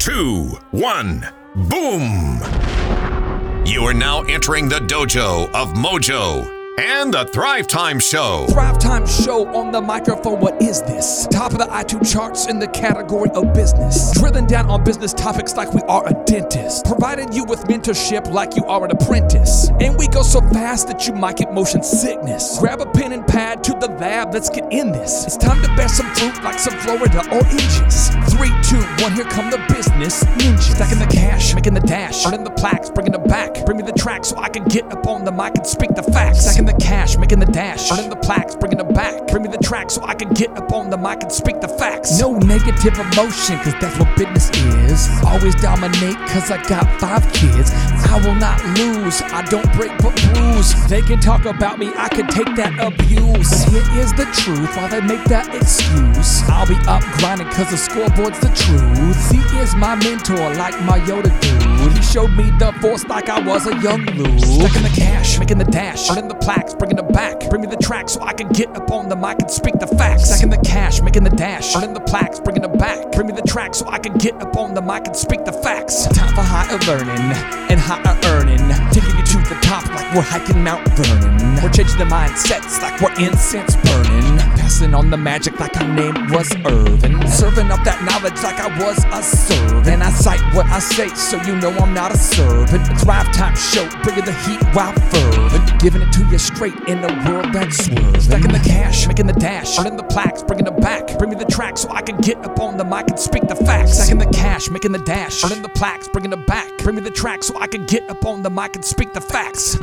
two, one, boom! You are now entering the dojo of Mojo and the Thrive Time Show. Thrive Time Show on the microphone. What is this? Top of the iTunes charts in the category of business. Drilling down on business topics like we are a dentist. Providing you with mentorship like you are an apprentice. And we go so fast that you might get motion sickness. Grab a pen and pad to the lab. Let's get in this. It's time to bear some fruit like some Florida oranges. Three, two, one. Here come the business ninjas. Stacking the cash, making the dash, earning the plaques, bringing it back. Bring me the track so I can get up on the mic and speak the facts. Stacking the cash, making the dash, earning the plaques, bringing it back. Bring me the track so I can get up on the mic and speak the facts. No negative emotion, cause that's what business is. Always dominate, cause I got five kids. I will not lose, I don't break but bruise. They can talk about me, I can take that abuse. Here is the truth, while they make that excuse. I'll be up grinding, cause the scoreboard's the truth. He is my mentor, like my Yoda dude. He showed me the force like I was a young Luke. Stacking the cash, making the dash, earning the plaques, bringing it back. Bring me the track so I can get up on the mic and speak the facts. Stacking the cash, making the dash, earning the plaques, bringing it back. Bring me the track so I can get up on the mic and speak the facts. Time for higher learning and higher earning. Taking you to the top like we're hiking Mount Vernon. We're changing the mindsets like we're incense burning. Passing on the magic like our name was Earvin. Serving up that knowledge like I was a servant. And I cite what I say so you know I'm not a servant. Thrive Time Show, bringing the heat while fervent. Giving it to you straight in a world that's swerving. Stacking the cash, making the dash, earning the plaques, bringing it back. Bring me the track so I can get up on the mic and speak the facts. Stacking the cash, making the dash, earning the plaques, bringing it back. Bring me the track so I can get up on the mic and speak the facts.